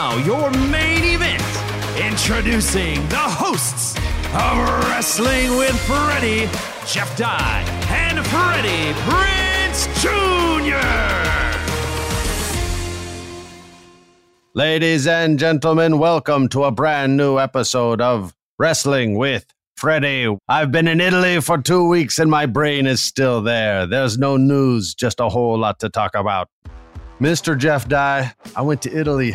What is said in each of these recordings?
Now, your main event. Introducing the hosts of Wrestling with Freddie, Jeff Dye, and Freddie Prinze Jr. Ladies and gentlemen, welcome to a brand new episode of Wrestling with Freddie. I've been in Italy for two weeks and my brain is still there. There's no news, just a whole lot to talk about. Mr. Jeff Dye, I went to Italy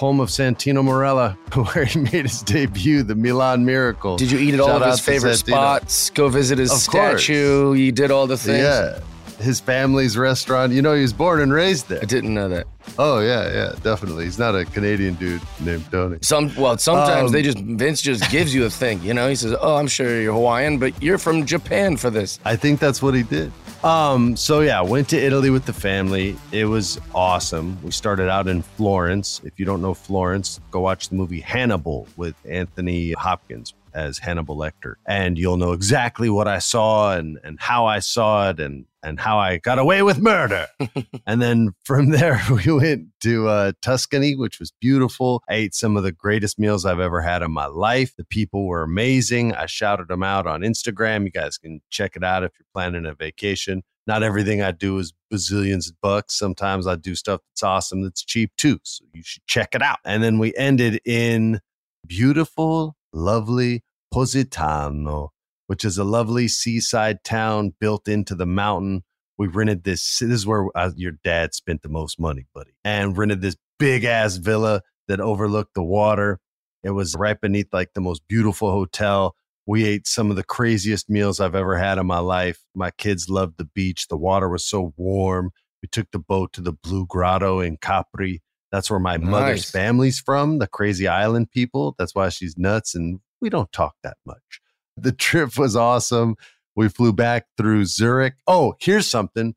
home of Santino Marella, where he made his debut, the Milan Miracle. Did you eat at all of his favorite spots? Go visit his Of course. statue. You did all the things. Yeah. His family's restaurant. You know, he was born and raised there. I didn't know that. Oh, yeah, yeah, definitely. He's not a Canadian dude named Tony. Some well, sometimes Um, they just Vince just gives you a thing. You know, he says, "Oh, I'm sure you're Hawaiian, but you're from Japan for this." I think that's what he did. Um, so yeah, went to Italy with the family. It was awesome. We started out in Florence. If you don't know Florence, go watch the movie Hannibal with Anthony Hopkins as Hannibal Lecter, and you'll know exactly what I saw and and how I saw it and and how I got away with murder. and then from there, we went to uh, Tuscany, which was beautiful. I ate some of the greatest meals I've ever had in my life. The people were amazing. I shouted them out on Instagram. You guys can check it out if you're planning a vacation. Not everything I do is bazillions of bucks. Sometimes I do stuff that's awesome that's cheap too. So you should check it out. And then we ended in beautiful, lovely Positano, which is a lovely seaside town built into the mountain. We rented this. This is where uh, your dad spent the most money, buddy, and rented this big ass villa that overlooked the water. It was right beneath like the most beautiful hotel. We ate some of the craziest meals I've ever had in my life. My kids loved the beach. The water was so warm. We took the boat to the Blue Grotto in Capri. That's where my mother's family's from, the crazy island people. That's why she's nuts. And we don't talk that much. The trip was awesome. We flew back through Zurich. Oh, here's something.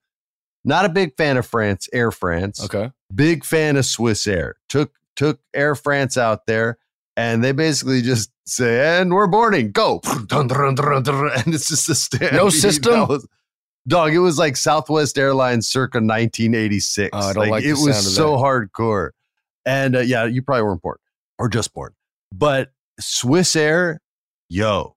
Not a big fan of France, Air France. Okay. Big fan of Swiss Air. Took took Air France out there and they basically just say, and we're boarding, go. And it's just a stand. No system? Dog, it was like Southwest Airlines circa 1986. Oh, I don't like the it was so hardcore. And uh, yeah, you probably weren't born or just born. But Swiss Air, yo,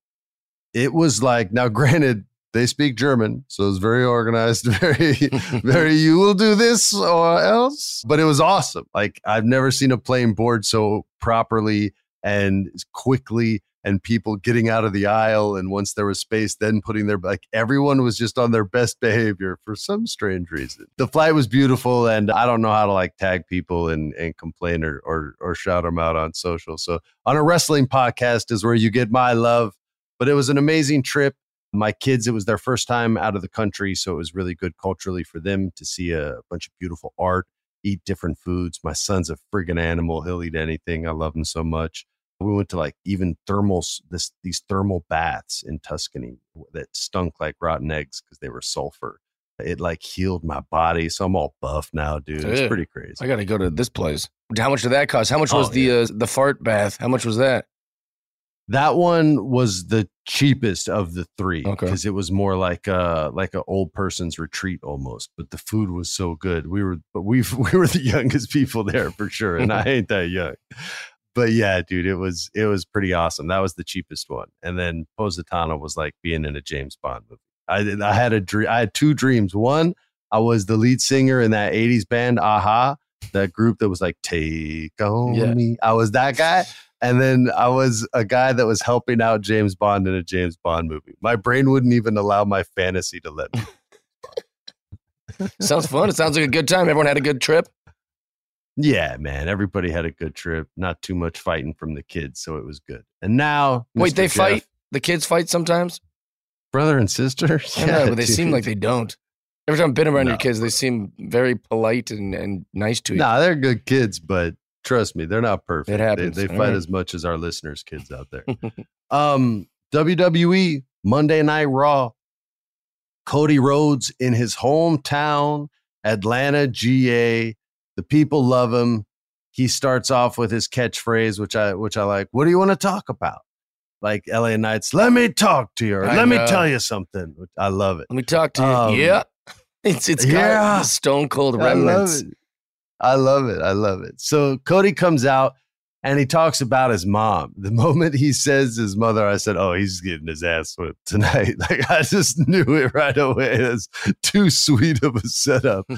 it was like, now granted, they speak German, so it's very organized, very, very, you will do this or else. But it was awesome. Like, I've never seen a plane board so properly and quickly and people getting out of the aisle and once there was space then putting their like everyone was just on their best behavior for some strange reason. The flight was beautiful and i don't know how to like tag people and and complain or or, or shout them out on social. So on a wrestling podcast is where you get my love but it was an amazing trip. My kids it was their first time out of the country so it was really good culturally for them to see a bunch of beautiful art eat different foods. My son's a friggin' animal he'll eat anything i love him so much we went to like even thermal this these thermal baths in Tuscany that stunk like rotten eggs because they were sulfur. It like healed my body, so I'm all buff now, dude. It's pretty crazy. I got to go to this place. How much did that cost? How much was Oh, the uh, the fart bath? How much was that? That one was the cheapest of the three Okay. because it was more like a like an old person's retreat almost. But the food was so good. We were but we we were the youngest people there for sure, and I ain't that young. But yeah, dude, it was it was pretty awesome. That was the cheapest one, and then Positano was like being in a James Bond movie. I I had a dream. I had two dreams. One, I was the lead singer in that '80s band, a-ha, that group that was like "Take on Yeah. Me." I was that guy. And then I was a guy that was helping out James Bond in a James Bond movie. My brain wouldn't even allow my fantasy to let me. Sounds fun. It sounds like a good time. Everyone had a good trip. Yeah, man. Everybody had a good trip. Not too much fighting from the kids, so it was good. And now, Wait, Mr. they Jeff, fight? The kids fight sometimes? brother and sister. I know, but they seem like they don't. Every time I've been around your kids, they seem very polite and, and nice to you. Nah, they're good kids, but trust me, they're not perfect. It happens. They, they fight right. as much as our listeners' kids out there. um, WWE Monday Night Raw. Cody Rhodes in his hometown, Atlanta, GA. The people love him. He starts off with his catchphrase, which I which I like. What do you want to talk about? Like LA Knights, let me talk to you. Or, let me tell you something. I love it. Let me talk to you. Um, yeah. It's it's yeah. stone cold remnants. I love. I love it. I love it. So Cody comes out and he talks about his mom. The moment he says his mother, I said, "Oh, he's getting his ass whipped tonight." Like I just knew it right away. That's too sweet of a setup.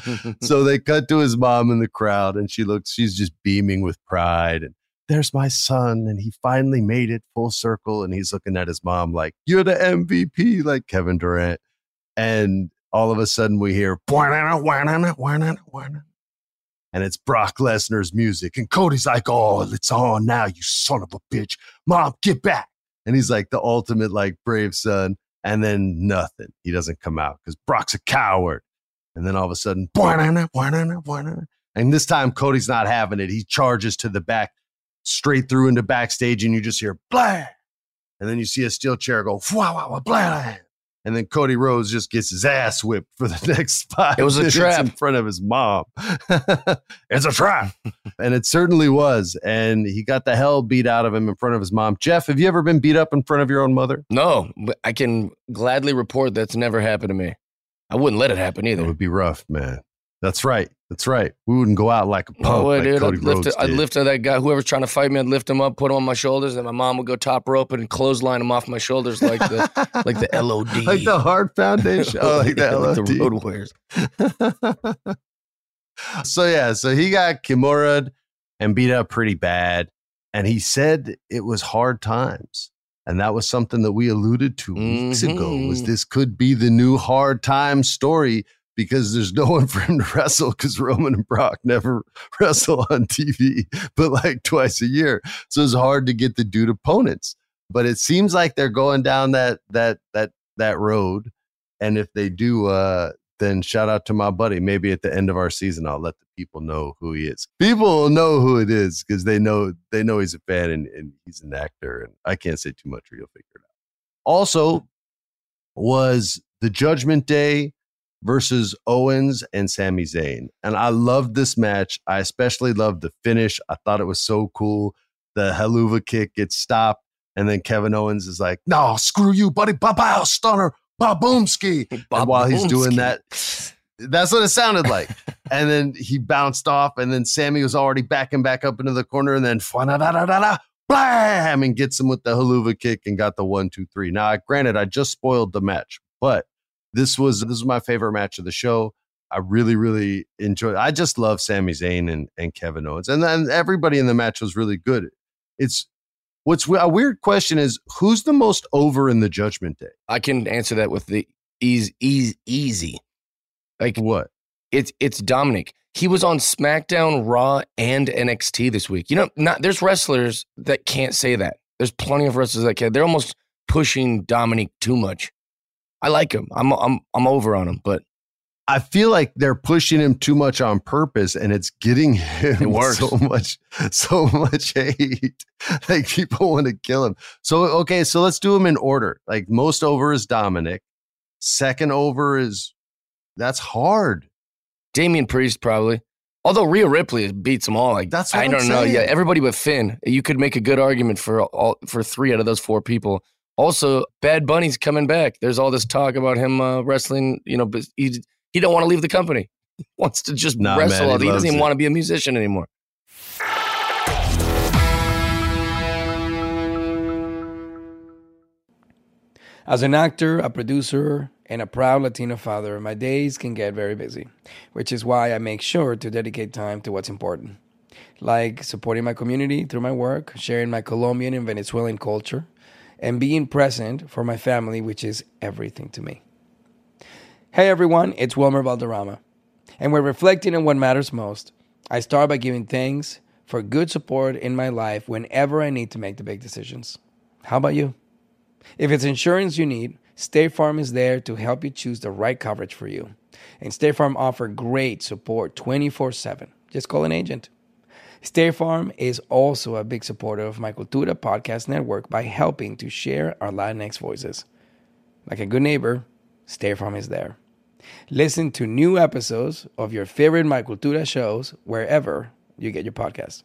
so they cut to his mom in the crowd, and she looks. She's just beaming with pride. And there's my son, and he finally made it full circle. And he's looking at his mom like, "You're the MVP," like Kevin Durant. And all of a sudden, we hear "Wah-na-na, wah-na-na, wah-na-na, wah-na-na." And it's Brock Lesnar's music. And Cody's like, "Oh, it's on now, you son of a bitch! Mom, get back!" And he's like the ultimate like brave son. And then nothing. He doesn't come out because Brock's a coward. And then all of a sudden, and this time Cody's not having it. He charges to the back, straight through into backstage, and you just hear blah. And then you see a steel chair go wow, wow, blah. And then Cody Rhodes just gets his ass whipped for the next five It was a trap. in front of his mom. it's a trap. and it certainly was. And he got the hell beat out of him in front of his mom. Jeff, have you ever been beat up in front of your own mother? No, but I can gladly report that's never happened to me. I wouldn't let it happen either. It would be rough, man. That's right. That's right. We wouldn't go out like a punk way, like dude. Cody I'd lift, Rhodes it, I'd lift that guy, whoever's trying to fight me, I'd lift him up, put him on my shoulders, and my mom would go top rope and clothesline him off my shoulders like the like the LOD. like the Heart Foundation. Oh, like the Yeah, like the Road Warriors. so yeah, so he got Kimura and beat up pretty bad, and he said it was hard times, and that was something that we alluded to weeks ago. Was Mhm. this could be the new hard time story? Because there's no one for him to wrestle because Roman and Brock never wrestle on TV, but like twice a year. So it's hard to get the dude opponents. But it seems like they're going down that that that that road. And if they do, uh, then shout out to my buddy. Maybe at the end of our season, I'll let the people know who he is. People will know who it is because they know they know he's a fan and, and he's an actor. And I can't say too much, or you'll figure it out. Also, was the Judgment Day versus Owens and Sami Zayn, and I loved this match. I especially loved the finish. I thought it was so cool. The Helluva kick gets stopped, and then Kevin Owens is like, "No, screw you, buddy! Bye bye, stunner, baboomski." And while he's doing that, that's what it sounded like. and then he bounced off, and then Sami was already backing back up into the corner, and then da blam, and gets him with the Helluva kick and got the one, two, three. Now, granted, I just spoiled the match, but this was this was my favorite match of the show. I really, really enjoyed. I just love Sami Zayn and, and Kevin Owens, and then everybody in the match was really good. It's what's a weird question is who's the most over in the Judgment Day? I can answer that with the easy, easy, easy. Like What? it's it's Dominic. He was on SmackDown, Raw, and NXT this week. You know, not there's wrestlers that can't say that. There's plenty of wrestlers that can. They're almost pushing Dominic too much. I like him. I'm I'm I'm over on him, but I feel like they're pushing him too much on purpose, and it's getting him It so much, so much hate. like people want to kill him. So okay, so let's do them in order. Like most over is Dominic, second over is That's hard. Damian Priest probably. Although Rhea Ripley beats them all. Like That's I I'm don't know. Yeah, everybody but Finn. You could make a good argument for all for three out of those four people. Also, Bad Bunny's coming back. There's all this talk about him uh, wrestling. You know, but he he don't want to leave the company. He wants to just Nah, wrestle. man, he he doesn't even want to be a musician anymore. As an actor, a producer, and a proud Latino father, my days can get very busy, which is why I make sure to dedicate time to what's important, like supporting my community through my work, sharing my Colombian and Venezuelan culture, and being present for my family, which is everything to me. Hey everyone, it's Wilmer Valderrama, and we're reflecting on what matters most. I start by giving thanks for good support in my life whenever I need to make the big decisions. How about you? If it's insurance you need, State Farm is there to help you choose the right coverage for you. And State Farm offer great support 24/7. Just call an agent. State Farm is also a big supporter of my Cultura podcast network by helping to share our Latinx voices. Like a good neighbor, State Farm is there. Listen to new episodes of your favorite My Cultura shows wherever you get your podcasts.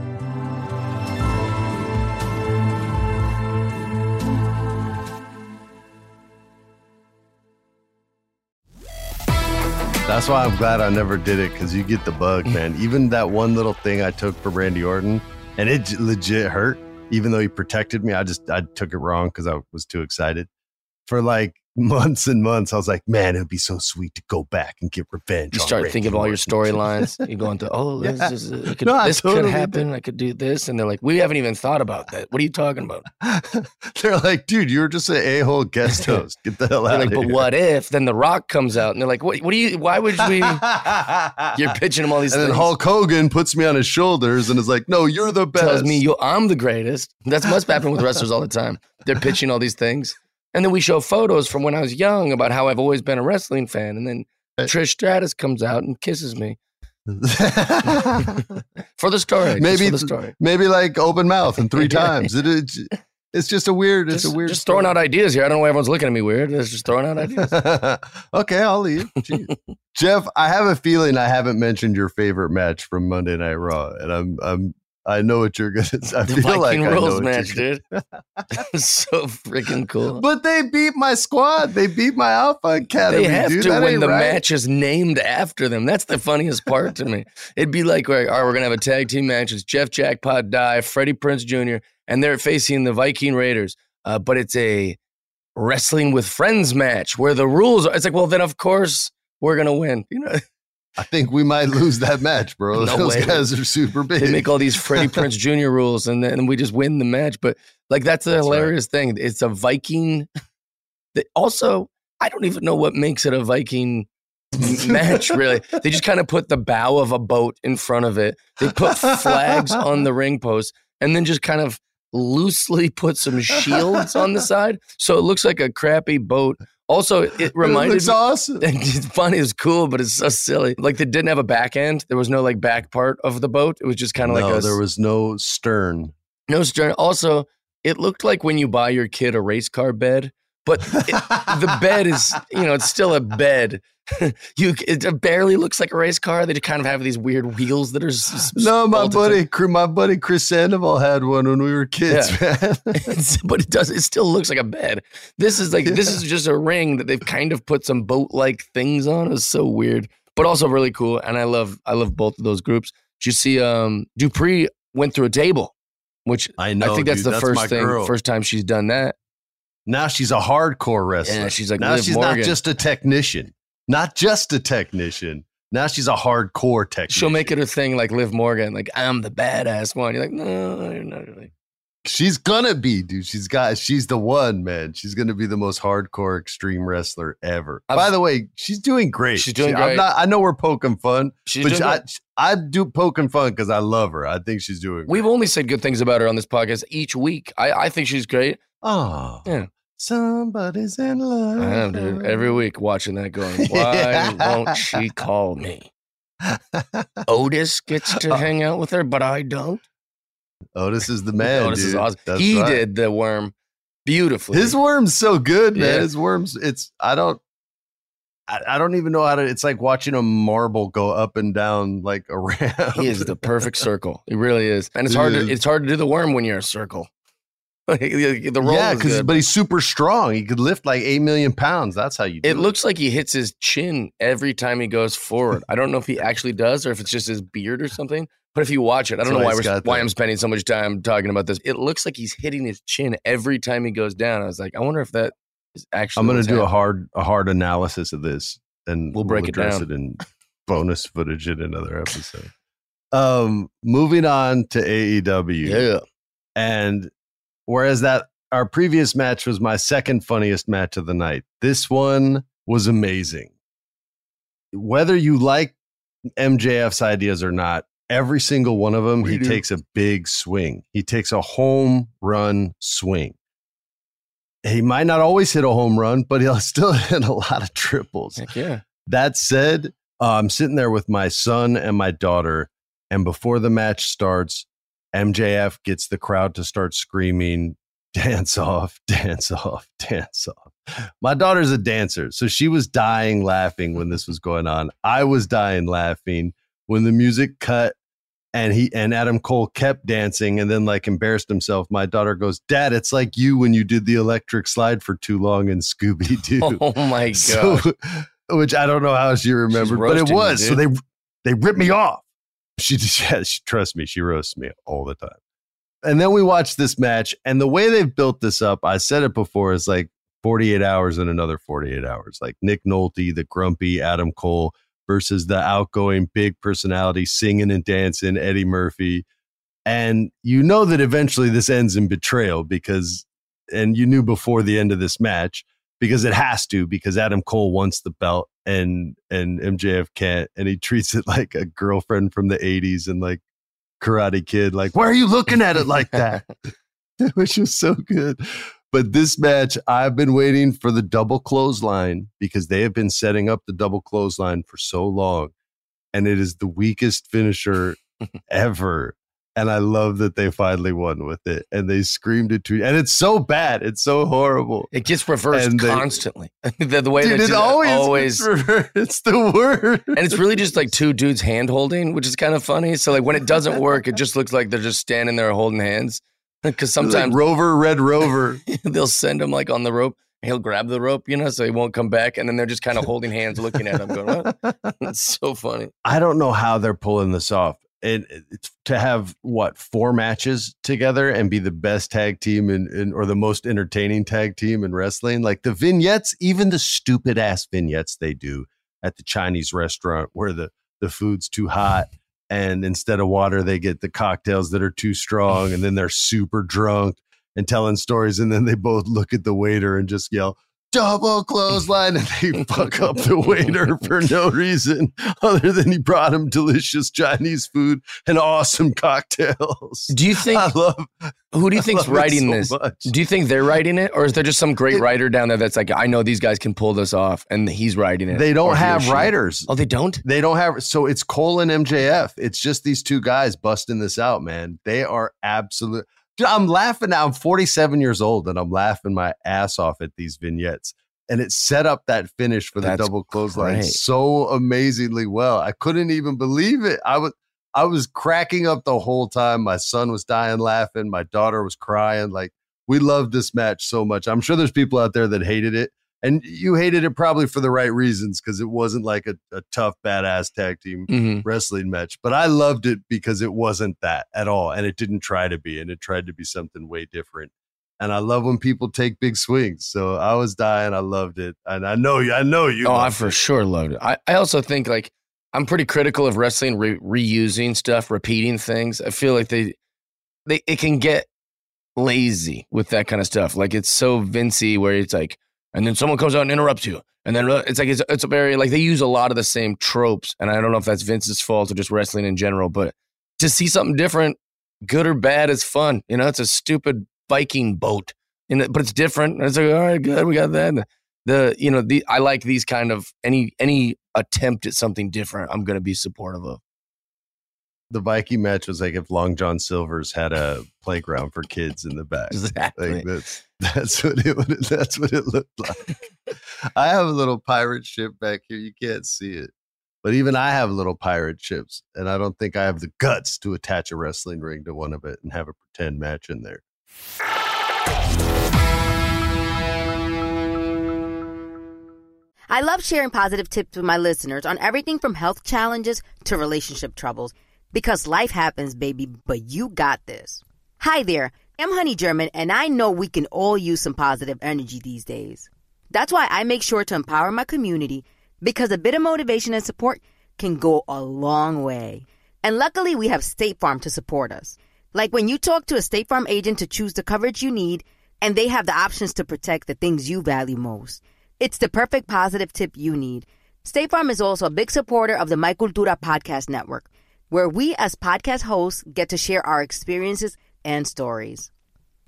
That's why I'm glad I never did it because you get the bug, man. Even that one little thing I took for Randy Orton, and it legit hurt. Even though he protected me, I just I took it wrong because I was too excited. For like months and months, I was like, man, it'd be so sweet to go back and get revenge. You start Randy thinking of all your storylines. You go into, oh, this, Yeah. is, it could, No, this totally could did. happen. I could do this, and they're like, we haven't even thought about that. What are you talking about? They're like, dude, you were just an a hole guest host. Get the hell out like, but here. what if? Then The Rock comes out, and they're like, what? What do you? Why would we? You're pitching them all these and then. Hulk Hogan puts me on his shoulders and is like, "No, you're the best." tells me you, I'm the greatest. That's must happen with wrestlers all the time. They're pitching all these things, and then we show photos from when I was young about how I've always been a wrestling fan, and then Trish Stratus comes out and kisses me for the story. maybe the story. maybe like open mouth and three times. It, it, it's just a weird. It's a weird. just throwing out ideas here. I don't know why everyone's looking at me weird. It's just throwing out ideas. okay, I'll leave. Jeff, I have a feeling I haven't mentioned your favorite match from Monday Night Raw, and I'm I'm I know what you're gonna. say. I The feel like Viking I know match, dude. That was so freaking cool. But they beat my squad. They beat my Alpha Academy. They have dude. to That when the right. match is named after them. That's the funniest part to me. It'd be like, all right, we're gonna have a tag team match. It's Jeff Jackpot Dye, Freddie Prinze Jr., and they're facing the Viking Raiders. Uh, but it's a wrestling with friends match where the rules are. It's like, well, then of course we're gonna win. You know, I think we might lose that match, bro. No Those way. guys are super big. they make all these Freddie Prinze Jr. rules, and then we just win the match. But like that's a That's right. hilarious thing. It's a Viking. That also, I don't even know what makes it a Viking match. Really, they just kind of put the bow of a boat in front of it. They put flags on the ring post, and then just kind of loosely put some shields on the side, so it looks like a crappy boat. Also, it It reminded looks me. awesome. It's funny, it's cool, but it's so silly. Like they didn't have a back end. There was no like back part of the boat. It was just kind of no, like a there was no stern. no stern. Also, it looked like when you buy your kid a race car bed, but it, the bed is you know it's still a bed. you it barely looks like a race car. They just kind of have these weird wheels that are. s- s- No, my bolted to- buddy, my buddy Chris Sandoval had one when we were kids, man. But it does. It still looks like a bed. This is like this is just a ring that they've kind of put some boat like things on. It's so weird, but also really cool. And I love I love both of those groups. Did you see um Dupri went through a table, which I know. I think that's dude, the first thing, girl. first time she's done that. Now she's a hardcore wrestler. Yeah, she's like now Liv she's Morgan. not just a technician. Not just a technician. Now she's a hardcore technician. She'll make it a thing like Liv Morgan, like I'm the badass one. You're like, no, you're not really. She's gonna be, dude. She's got. She's the one, man. She's gonna be the most hardcore extreme wrestler ever. I've- By the way, she's doing great. She's doing She- great. I'm not, I know we're poking fun, She's but doing I. I do poking fun because I love her. I think she's doing. We've only said good things about her on this podcast each week. I, I think she's great. Oh, Yeah. Somebody's in love. I am, dude. Every week watching that going, why won't she call me? Otis gets to oh. hang out with her, but I don't. Otis is the man. Otis dude. is awesome. That's he right. did the worm beautifully. His worm's so good, man. Yeah. His worms. It's. I don't. I, I don't even know how to. It's like watching a marble go up and down like around. he is the perfect circle. He really is, and it's hard to it's hard to do the worm when you're a circle. the roll yeah, because but he's super strong. He could lift like eight million pounds. That's how you. Do It looks like he hits his chin every time he goes forward. I don't know if he actually does or if it's just his beard or something. But if you watch it, I don't That's know why why we're, why. I'm spending so much time talking about this. It looks like he's hitting his chin every time he goes down. I was like, I wonder if that is actually. I'm going to do a hard a hard analysis of this, and We'll break it address down. it in bonus footage in another episode. Um, moving on to AEW. Yeah, And whereas that our previous match was my second funniest match of the night, this one was amazing. Whether you like MJF's ideas or not, every single one of them, We he do. takes a big swing. He takes a home run swing. He might not always hit a home run, but he'll still hit a lot of triples. heck yeah. That said, uh, I'm sitting there with my son and my daughter, and before the match starts, MJF gets the crowd to start screaming, dance off, dance off, dance off. My daughter's a dancer, so she was dying laughing when this was going on. I was dying laughing when the music cut and he and Adam Cole kept dancing and then like embarrassed himself. My daughter goes, "Dad, it's like you when you did the electric slide for too long in Scooby Doo." Oh my god. So, which I don't know how she remembered, but it you, was. so they they ripped me off. She just yeah, she, trust me, she roasts me all the time. And then we watched this match, and the way they've built this up, I said it before, is like 48 hours and another 48 hours. Like Nick Nolte, the grumpy Adam Cole versus the outgoing big personality singing and dancing Eddie Murphy. And you know that eventually this ends in betrayal because, and you knew before the end of this match because it has to because Adam Cole wants the belt and and MJF can't and he treats it like a girlfriend from the 80s and like Karate Kid like why are you looking at it like that? Which was so good. But this match I've been waiting for the double clothesline because they have been setting up the double clothesline for so long and it is the weakest finisher ever and I love that they finally won with it and they screamed it to and it's so bad it's so horrible It gets reversed And they- constantly. the, the way Dude, they it that, always, always reversed. it's the word. and it's really just like two dudes hand holding, which is kind of funny. So like when it doesn't work, it just looks like they're just standing there holding hands. Because Sometimes sometimes Rover, Red Rover. they'll send him like on the rope. He'll grab the rope, you know, so he won't come back. And then they're just kind of holding hands, looking at him, going, "What?" It's so funny. I don't know how they're pulling this off. And uh, to have what four matches together and be the best tag team in or the most entertaining tag team in wrestling. Like the vignettes, even the stupid ass vignettes they do at the Chinese restaurant where the the food's too hot. And instead of water, they get the cocktails that are too strong. And then they're super drunk and telling stories. And then they both look at the waiter and just yell, double clothesline and they fuck up the waiter for no reason other than he brought him delicious Chinese food and awesome cocktails. Do you think I love who do you I think's writing so this? much. Do you think they're writing it, or is there just some great It- writer down there that's like, I know these guys can pull this off, and he's writing it? They don't have writers. Oh, they don't. They don't have so it's Cole and MJF. It's just these two guys busting this out, man. They are absolute. Dude, I'm laughing now. I'm 47 years old and I'm laughing my ass off at these vignettes. And it set up that finish for the That's double clothesline great. so amazingly well. I couldn't even believe it. I was I was cracking up the whole time. My son was dying laughing. My daughter was crying. Like we loved this match so much. I'm sure there's people out there that hated it. And you hated it probably for the right reasons because it wasn't like a, a tough, badass tag team hmm wrestling match. But I loved it because it wasn't that at all. And it didn't try to be. And it tried to be something way different. And I love when people take big swings. So I was dying. I loved it. And I know you, I know you. Oh, I for it. sure loved it. I, I also think like I'm pretty critical of wrestling re- reusing stuff, repeating things. I feel like they they it can get lazy with that kind of stuff. Like it's so Vincey where it's like, and then someone comes out and interrupts you, and then uh, it's like it's it's a very like they use a lot of the same tropes, and I don't know if that's Vince's fault or just wrestling in general, but to see something different, good or bad, is fun. You know, it's a stupid Viking boat, and but it's different. And it's like, all right, good, we got that. And the you know the I like these kind of any any attempt at something different. I'm going to be supportive of. The Viking match was like if Long John Silver's had a playground for kids in the back. Exactly. Like that's that's what it would that's what it looked like. I have a little pirate ship back here. You can't see it. But even I have little pirate ships, and I don't think I have the guts to attach a wrestling ring to one of it and have a pretend match in there. I love sharing positive tips with my listeners on everything from health challenges to relationship troubles because life happens, baby, but you got this. Hi there, I'm Honey German, and I know we can all use some positive energy these days. That's why I make sure to empower my community because a bit of motivation and support can go a long way. And luckily, we have State Farm to support us. Like when you talk to a State Farm agent to choose the coverage you need, and they have the options to protect the things you value most. It's the perfect positive tip you need. State Farm is also a big supporter of the My Cultura podcast network, where we as podcast hosts get to share our experiences and stories.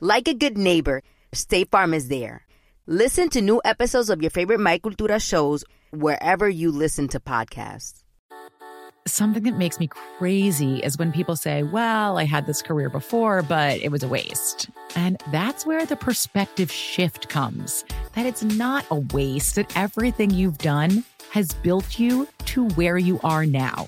Like a good neighbor, State Farm is there. Listen to new episodes of your favorite My Cultura shows wherever you listen to podcasts. Something that makes me crazy is when people say, Well, I had this career before, but it was a waste. And that's where the perspective shift comes that it's not a waste, that everything you've done has built you to where you are now.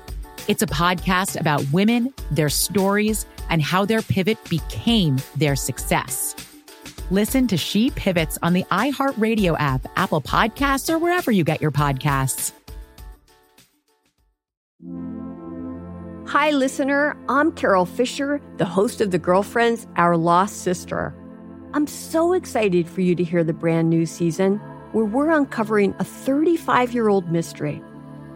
It's a podcast about women, their stories, and how their pivot became their success. Listen to She Pivots on the iHeartRadio app, Apple Podcasts, or wherever you get your podcasts. Hi, listener. I'm Carol Fisher, the host of The Girlfriends, Our Lost Sister. I'm so excited for you to hear the brand new season where we're uncovering a 35 year old mystery.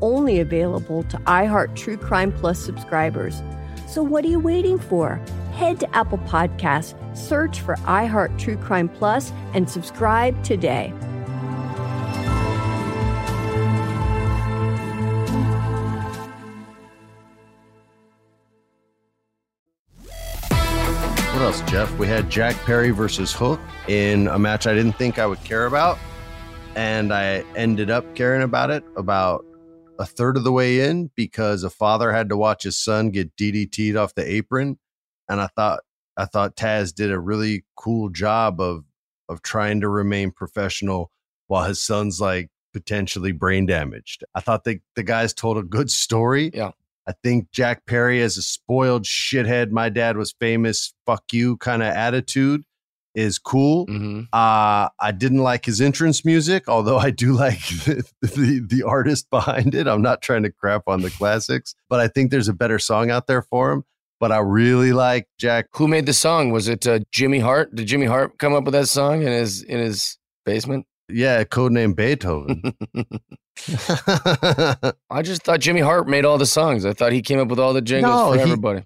only available to iHeart True Crime Plus subscribers. So what are you waiting for? Head to Apple Podcasts, search for iHeart True Crime Plus, and subscribe today. What else, Jeff. We had Jack Perry versus Hook in a match I didn't think I would care about. And I ended up caring about it about a third of the way in because a father had to watch his son get DDT'd off the apron. And I thought I thought Taz did a really cool job of of trying to remain professional while his son's like potentially brain damaged. I thought the, the guys told a good story. Yeah. I think Jack Perry has a spoiled shithead, my dad was famous, fuck you kind of attitude is cool. Mm-hmm. Uh, I didn't like his entrance music, although I do like the, the, the artist behind it. I'm not trying to crap on the classics, but I think there's a better song out there for him. But I really like Jack. Who made the song? Was it uh, Jimmy Hart? Did Jimmy Hart come up with that song in his in his basement? Yeah, codename Beethoven. I just thought Jimmy Hart made all the songs. I thought he came up with all the jingles No, for he- everybody.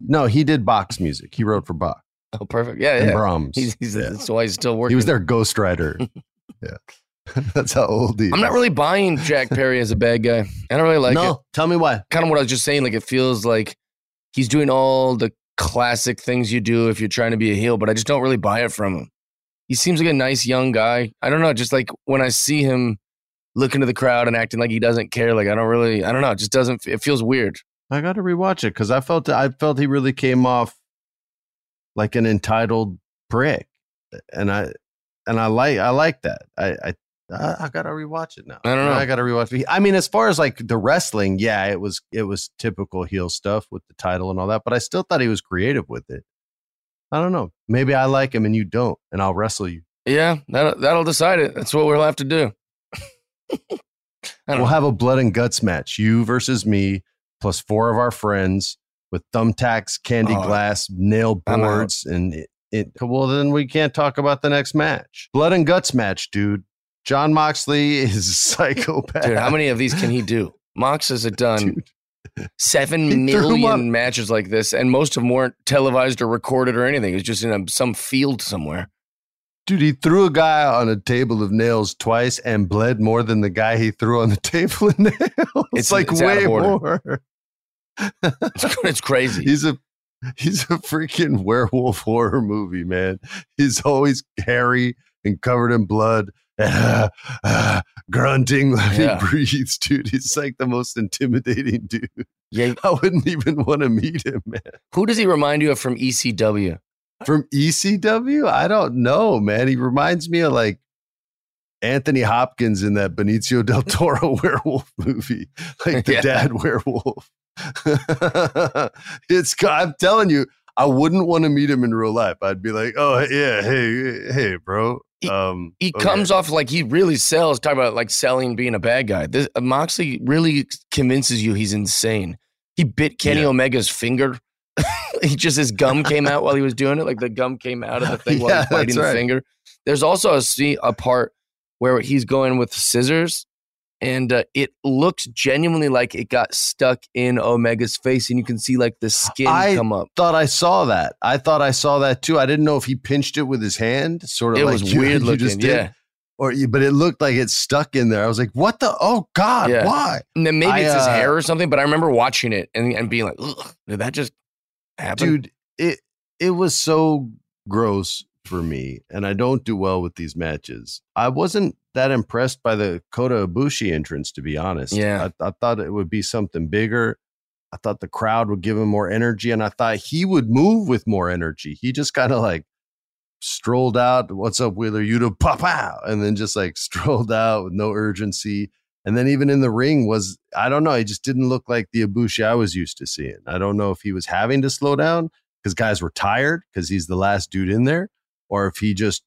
no, he did box music. He wrote for Bach Oh, perfect. Yeah, and yeah. Brahms. He's, he's Yeah. that's why he's still working. He was their ghostwriter. yeah. That's how old he is. I'm not really buying Jack Perry as a bad guy. I don't really like no, it. tell me why. Kind of what I was just saying. Like it feels like he's doing all the classic things you do if you're trying to be a heel, but I just don't really buy it from him. He seems like a nice young guy. I don't know. Just like when I see him looking to the crowd and acting like he doesn't care, like I don't really. I don't know. It just doesn't. It feels weird. I got to rewatch it because I felt I felt he really came off like an entitled prick, and I and I like I like that. I I I, I got to rewatch it now. I don't know. I got to rewatch it. I mean, as far as like the wrestling, yeah, it was it was typical heel stuff with the title and all that, but I still thought he was creative with it. I don't know. Maybe I like him and you don't, and I'll wrestle you. Yeah, that that'll decide it. That's what we'll have to do. We'll know. have a blood and guts match. You versus me, plus four of our friends with thumbtacks, candy Oh, glass, nail boards, and it, it. Well, then we can't talk about the next match. Blood and guts match, dude. Jon Moxley is a psychopath. Dude, how many of these can he do? Mox has done Dude, seven He threw 'em million matches like this, and most of them weren't televised or recorded or anything. It was just in a, some field somewhere. Dude, he threw a guy on a table of nails twice and bled more than the guy he threw on the table of nails. It's, It's- like it's way more. It's, it's crazy. He's a he's a freaking werewolf horror movie, man. He's always hairy and covered in blood, ah, ah, grunting when Yeah. he breathes, dude. He's like the most intimidating dude. Yeah, I wouldn't even want to meet him, man. who does he remind you of from ECW? From ECW, I don't know, man. He reminds me of like Anthony Hopkins in that Benicio del Toro werewolf movie, like the Yeah. dad werewolf. it's, I'm telling you, I wouldn't want to meet him in real life. I'd be like, oh yeah, hey, hey, bro. He- Um, He okay. comes off like he really sells. Talk about like selling being a bad guy. This, uh, Moxley really convinces you he's insane. He bit Kenny Yeah. Omega's finger. he just his gum came out while he was doing it. Like the gum came out of the thing while Yeah, he's biting that's the finger. There's also a see a part where he's going with scissors, and uh, it looks genuinely like it got stuck in Omega's face, and you can see like the skin I- come up. I thought I saw that. I thought I saw that too. I didn't know if he pinched it with his hand, sort of It like was you- weird looking. just did. Yeah. or but it looked like it stuck in there. I was like, "What the? Oh God, Yeah. why?" And then maybe I, it's his uh, hair or something, but I remember watching it and, and being like, Ugh, did that just happen? Dude, it it was so gross for me, and I don't do well with these matches. I wasn't that impressed by the Kota Ibushi entrance, to be honest. Yeah. I, I thought it would be something bigger. I thought the crowd would give him more energy, and I thought he would move with more energy. He just kind of like strolled out. What's up, Wheeler? You to pop out, and then just like strolled out with no urgency. And then even in the ring was I don't know. He just didn't look like the Ibushi I was used to seeing. I don't know if he was having to slow down because guys were tired because he's the last dude in there, or if he just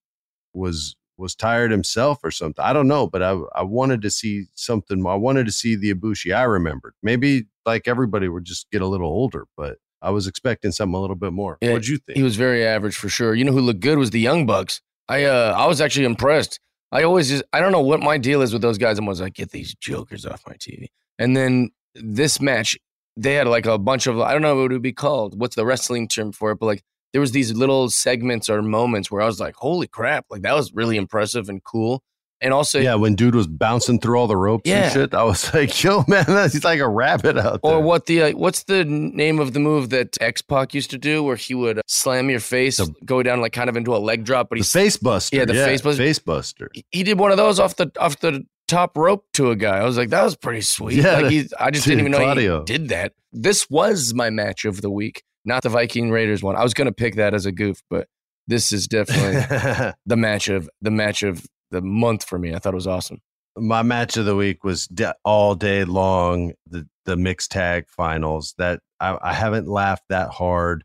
was was tired himself or something. I don't know, but I I wanted to see something. more. I wanted to see the Ibushi I remembered. Maybe like everybody would just get a little older, but I was expecting something a little bit more. Yeah, What'd you think? He was very average for sure. You know who looked good was the Young Bucks. I uh I was actually impressed. I always just I don't know what my deal is with those guys. I'm always like, get these jokers off my TV. And then this match, they had like a bunch of I don't know what it would be called. What's the wrestling term for it? But like there was these little segments or moments where I was like, holy crap, like that was really impressive and cool. and also Yeah, when dude was bouncing through all the ropes Yeah. and shit, I was like, "Yo, man, he's like a rabbit out there." Or what the uh, what's the name of the move that X Pac used to do, where he would uh, slam your face, The- go down like kind of into a leg drop, but the he face buster. Yeah, the face buster. Face buster. he did one of those off the off the top rope to a guy. I was like, that was pretty sweet. Yeah, like he, I just dude, didn't even know Claudio. he did that. This was my match of the week, not the Viking Raiders one. I was gonna pick that as a goof, but this is definitely the match of the match of the month for me. I thought it was awesome. My match of the week was de- all day long the the mixed tag finals. That I, I haven't laughed that hard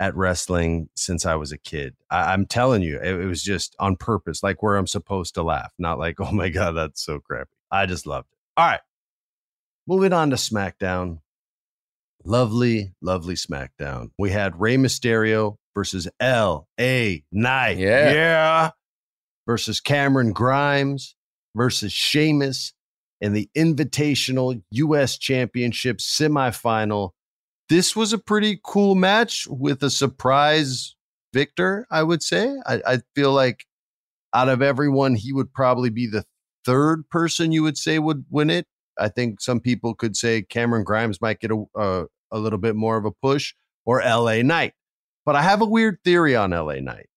at wrestling since I was a kid. I, I'm telling you, it, it was just on purpose, like where I'm supposed to laugh, not like, oh my god, that's so crappy. I just loved it. All right, moving on to SmackDown. Lovely, lovely SmackDown. We had Rey Mysterio versus L.A. Knight. Yeah. Yeah. Versus Cameron Grimes versus Sheamus in the Invitational U.S. Championship semifinal. This was a pretty cool match with a surprise victor, I would say. I, I feel like out of everyone, he would probably be the third person you would say would win it. I think some people could say Cameron Grimes might get a, a, a little bit more of a push or LA Knight. But I have a weird theory on LA Knight.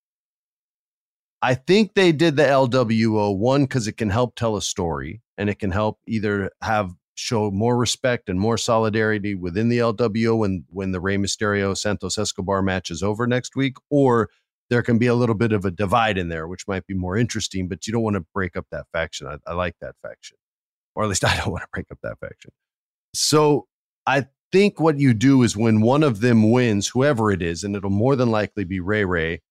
I think they did the LWO one because it can help tell a story and it can help either have show more respect and more solidarity within the LWO when when the Rey Mysterio Santos Escobar match is over next week, or there can be a little bit of a divide in there, which might be more interesting. But you don't want to break up that faction. I, I like that faction, or at least I don't want to break up that faction. So I think what you do is when one of them wins, whoever it is, and it'll more than likely be Rey Rey,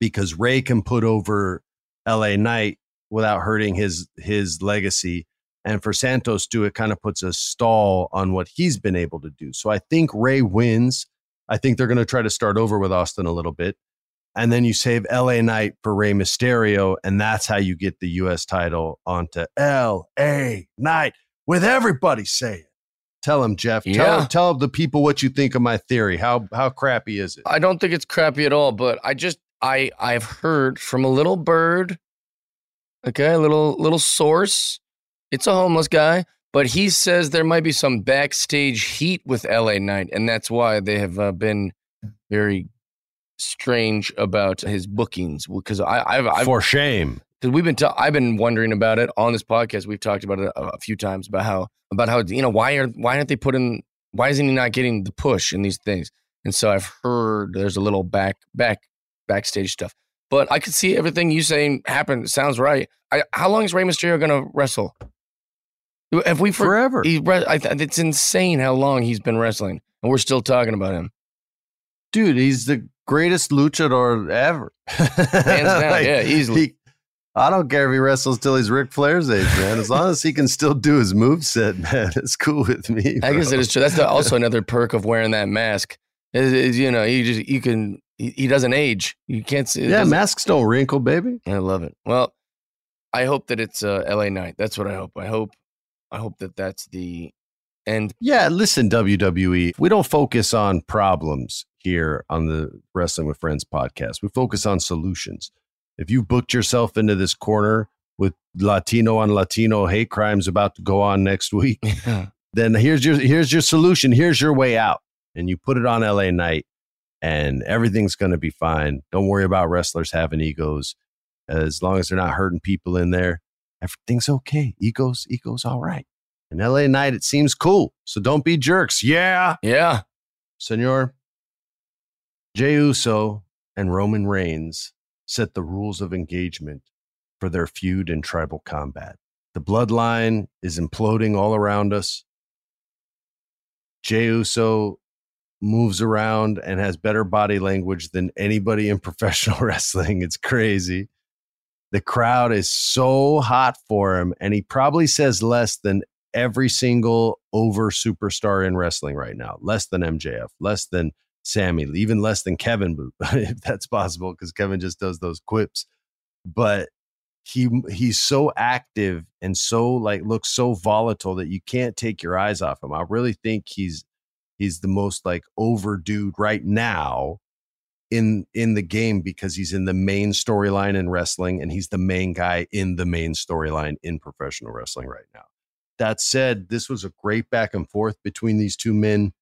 because Rey can put over LA Knight without hurting his his legacy. And for Santos to it kind of puts a stall on what he's been able to do. So I think Rey wins. I think they're going to try to start over with Austin a little bit. And then you save LA Knight for Rey Mysterio. And that's how you get the US title onto LA Knight with everybody saying. Tell him, Jeff. Tell, tell the people what you think of my theory. How how crappy is it? I don't think it's crappy at all, but I just I I've heard from a little bird, okay, a little little source. It's a homeless guy, but he says there might be some backstage heat with LA Knight, and that's why they have uh, been very strange about his bookings. Because I I've, I've For shame. because we've been ta- I've been wondering about it on this podcast. We've talked about it a, a few times about how about how you know why are why aren't they putting why isn't he not getting the push in these things? And so I've heard there's a little back back backstage stuff, but I could see everything you saying happen. Sounds right. I, how long is Rey Mysterio going to wrestle? Have we for, Forever. He, I, th- it's insane how long he's been wrestling, and we're still talking about him. dude, he's the greatest luchador ever. Hands down, yeah, easily. I don't care if he wrestles till he's Ric Flair's age, man. As long as he can still do his moveset, man, it's cool with me. I guess it is true. That's also another perk of wearing that mask. Is, is, you know, you just you can he, he doesn't age. You can't see. Yeah, masks don't wrinkle, baby. I love it. Well, I hope that it's uh, L.A. Knight. That's what I hope. I hope I hope that that's the end. Yeah, listen, WWE, we don't focus on problems here on the Wrestling with Friends podcast. We focus on solutions. If you booked yourself into this corner with Latino on Latino hate crimes about to go on next week, then here's your here's your solution. Here's your way out. And you put it on LA Knight and everything's going to be fine. Don't worry about wrestlers having egos. As long as they're not hurting people in there, everything's okay. Egos, egos, all right. And LA Knight, it seems cool. So don't be jerks. Yeah. yeah, Senor. Jey Uso and Roman Reigns set the rules of engagement for their feud in tribal combat. The bloodline is imploding all around us. Jey Uso moves around and has better body language than anybody in professional wrestling. It's crazy. The crowd is so hot for him, and he probably says less than every single over superstar in wrestling right now. Less than MJF, less than Sami, even less than Kevin, if that's possible, because Kevin just does those quips. But he he's so active and so like looks so volatile that you can't take your eyes off him. I really think he's he's the most like over dude right now in in the game because he's in the main storyline in wrestling and he's the main guy in the main storyline in professional wrestling right now. That said, this was a great back and forth between these two men.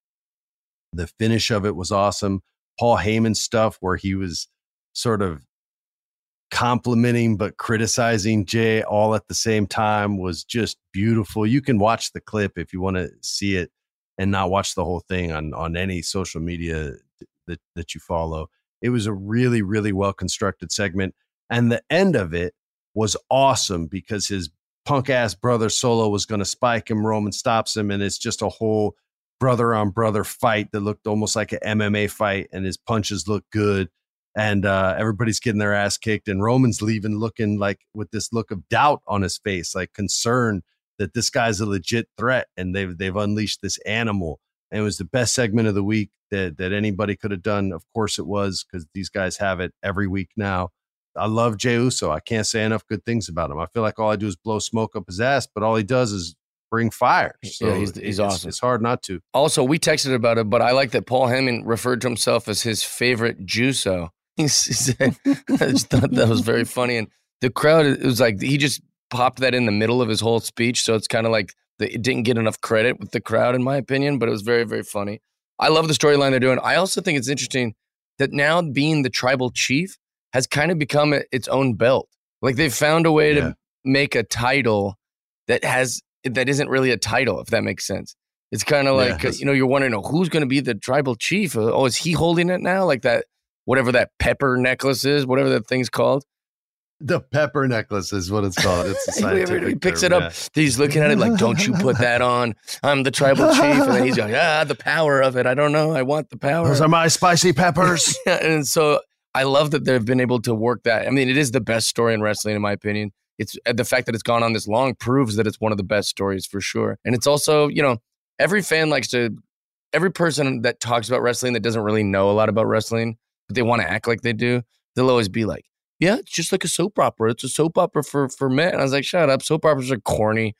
The finish of it was awesome. Paul Heyman stuff where he was sort of complimenting but criticizing Jey all at the same time was just beautiful. You can watch the clip if you want to see it and not watch the whole thing on on any social media that that you follow. It was a really really well constructed segment and the end of it was awesome because his punk ass brother Solo was going to spike him Roman stops him and it's just a whole brother on brother fight that looked almost like an MMA fight and his punches look good and uh, everybody's getting their ass kicked and roman's leaving looking like with this look of doubt on his face like concern that this guy's a legit threat and they've they've unleashed this animal. And it was the best segment of the week that that anybody could have done. Of course it was because these guys have it every week now i love Jey Uso i can't say enough good things about him i feel like all i do is blow smoke up his ass but all he does is bring fire so yeah, he's, he's it's, awesome. it's hard not to Also, we texted about it, but I like that Paul Heyman referred to himself as his favorite Juso. He said, I just thought that was very funny. And the crowd, it was like he just popped that in the middle of his whole speech. So it's kind of like the, it didn't get enough credit with the crowd, in my opinion, but it was very, very funny. I love the storyline they're doing. I also think it's interesting that now being the tribal chief has kind of become its own belt. Like they've found a way Yeah. to make a title that has that isn't really a title, if that makes sense. It's kind of like uh, it's- you know you're wondering oh, who's going to be the tribal chief. Uh, Oh, is he holding it now? Like that, whatever that pepper necklace is, whatever that thing's called. the pepper necklace is what it's called it's a He picks term, it up. yeah. He's looking at it like, "Don't you put that on? I'm the tribal chief." And then he's like, "Ah, the power of it. I don't know. I want the power." those are my spicy peppers and so I love that they've been able to work that. I mean, it is the best story in wrestling, in my opinion. It's uh, the fact that it's gone on this long proves that it's one of the best stories for sure. And it's also, you know, every fan likes to, every person that talks about wrestling that doesn't really know a lot about wrestling, but they want to act like they do, they'll always be like, yeah, it's just like a soap opera. It's a soap opera for for men. And I was like, shut up. Soap operas are corny.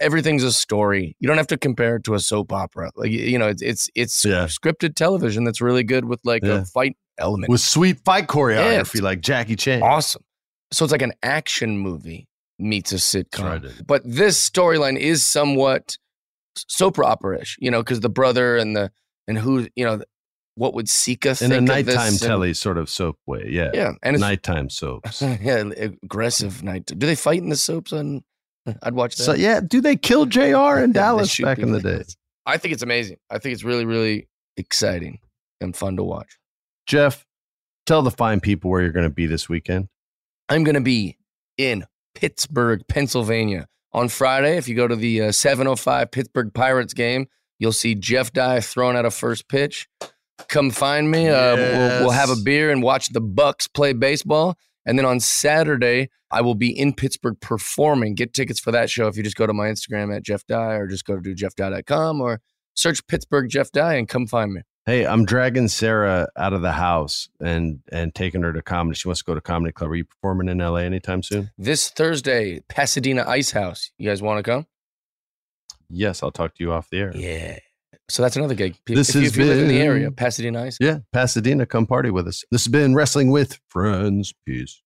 Everything's a story. You don't have to compare it to a soap opera. Like you know, it's it's it's Yeah. scripted television that's really good with like Yeah. a fight element. with sweet fight choreography it's like Jackie Chan. awesome. So it's like an action movie meets a sitcom. But this storyline is somewhat soap opera-ish, you know, because the brother and the and who, you know, what would Sika In a nighttime this? And- telly sort of soap way, yeah. Yeah, and it's nighttime soaps. yeah, aggressive night. Do they fight in the soaps? On I'd watch that. so yeah, do they kill J.R. in Dallas back in the people. day? I think it's amazing. I think it's really, really exciting and fun to watch. Jeff, tell the fine people where you're going to be this weekend. I'm going to be in Pittsburgh, Pennsylvania on Friday. If you go to the uh, 705 Pittsburgh Pirates game, you'll see Jeff Dye throwing out a first pitch. Come find me. Uh, we'll, we'll have a beer and watch the Bucs play baseball. And then on Saturday, I will be in Pittsburgh performing. Get tickets for that show if you just go to my Instagram at Jeff Dye or just go to jeffdye.com or search Pittsburgh Jeff Dye and come find me. Hey, I'm dragging Sarah out of the house and and taking her to comedy. She wants to go to comedy club. Are you performing in LA anytime soon? This Thursday, Pasadena Ice House. You guys want to come? Yes, I'll talk to you off the air. Yeah. So that's another gig. If, This if, has if you live in the area, Pasadena Ice. Yeah, Pasadena, come party with us. This has been Wrestling with Friends. Peace.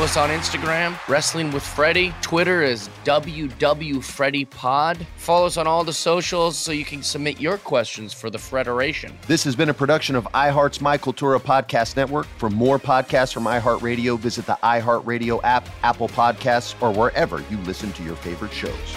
Follow us on Instagram, Wrestling with Freddie. Twitter is WWFreddiePod. Follow us on all the socials so you can submit your questions for the Federation. This has been a production of iHeart's My Cultura Podcast Network. For more podcasts from iHeartRadio, visit the iHeartRadio app, Apple Podcasts, or wherever you listen to your favorite shows.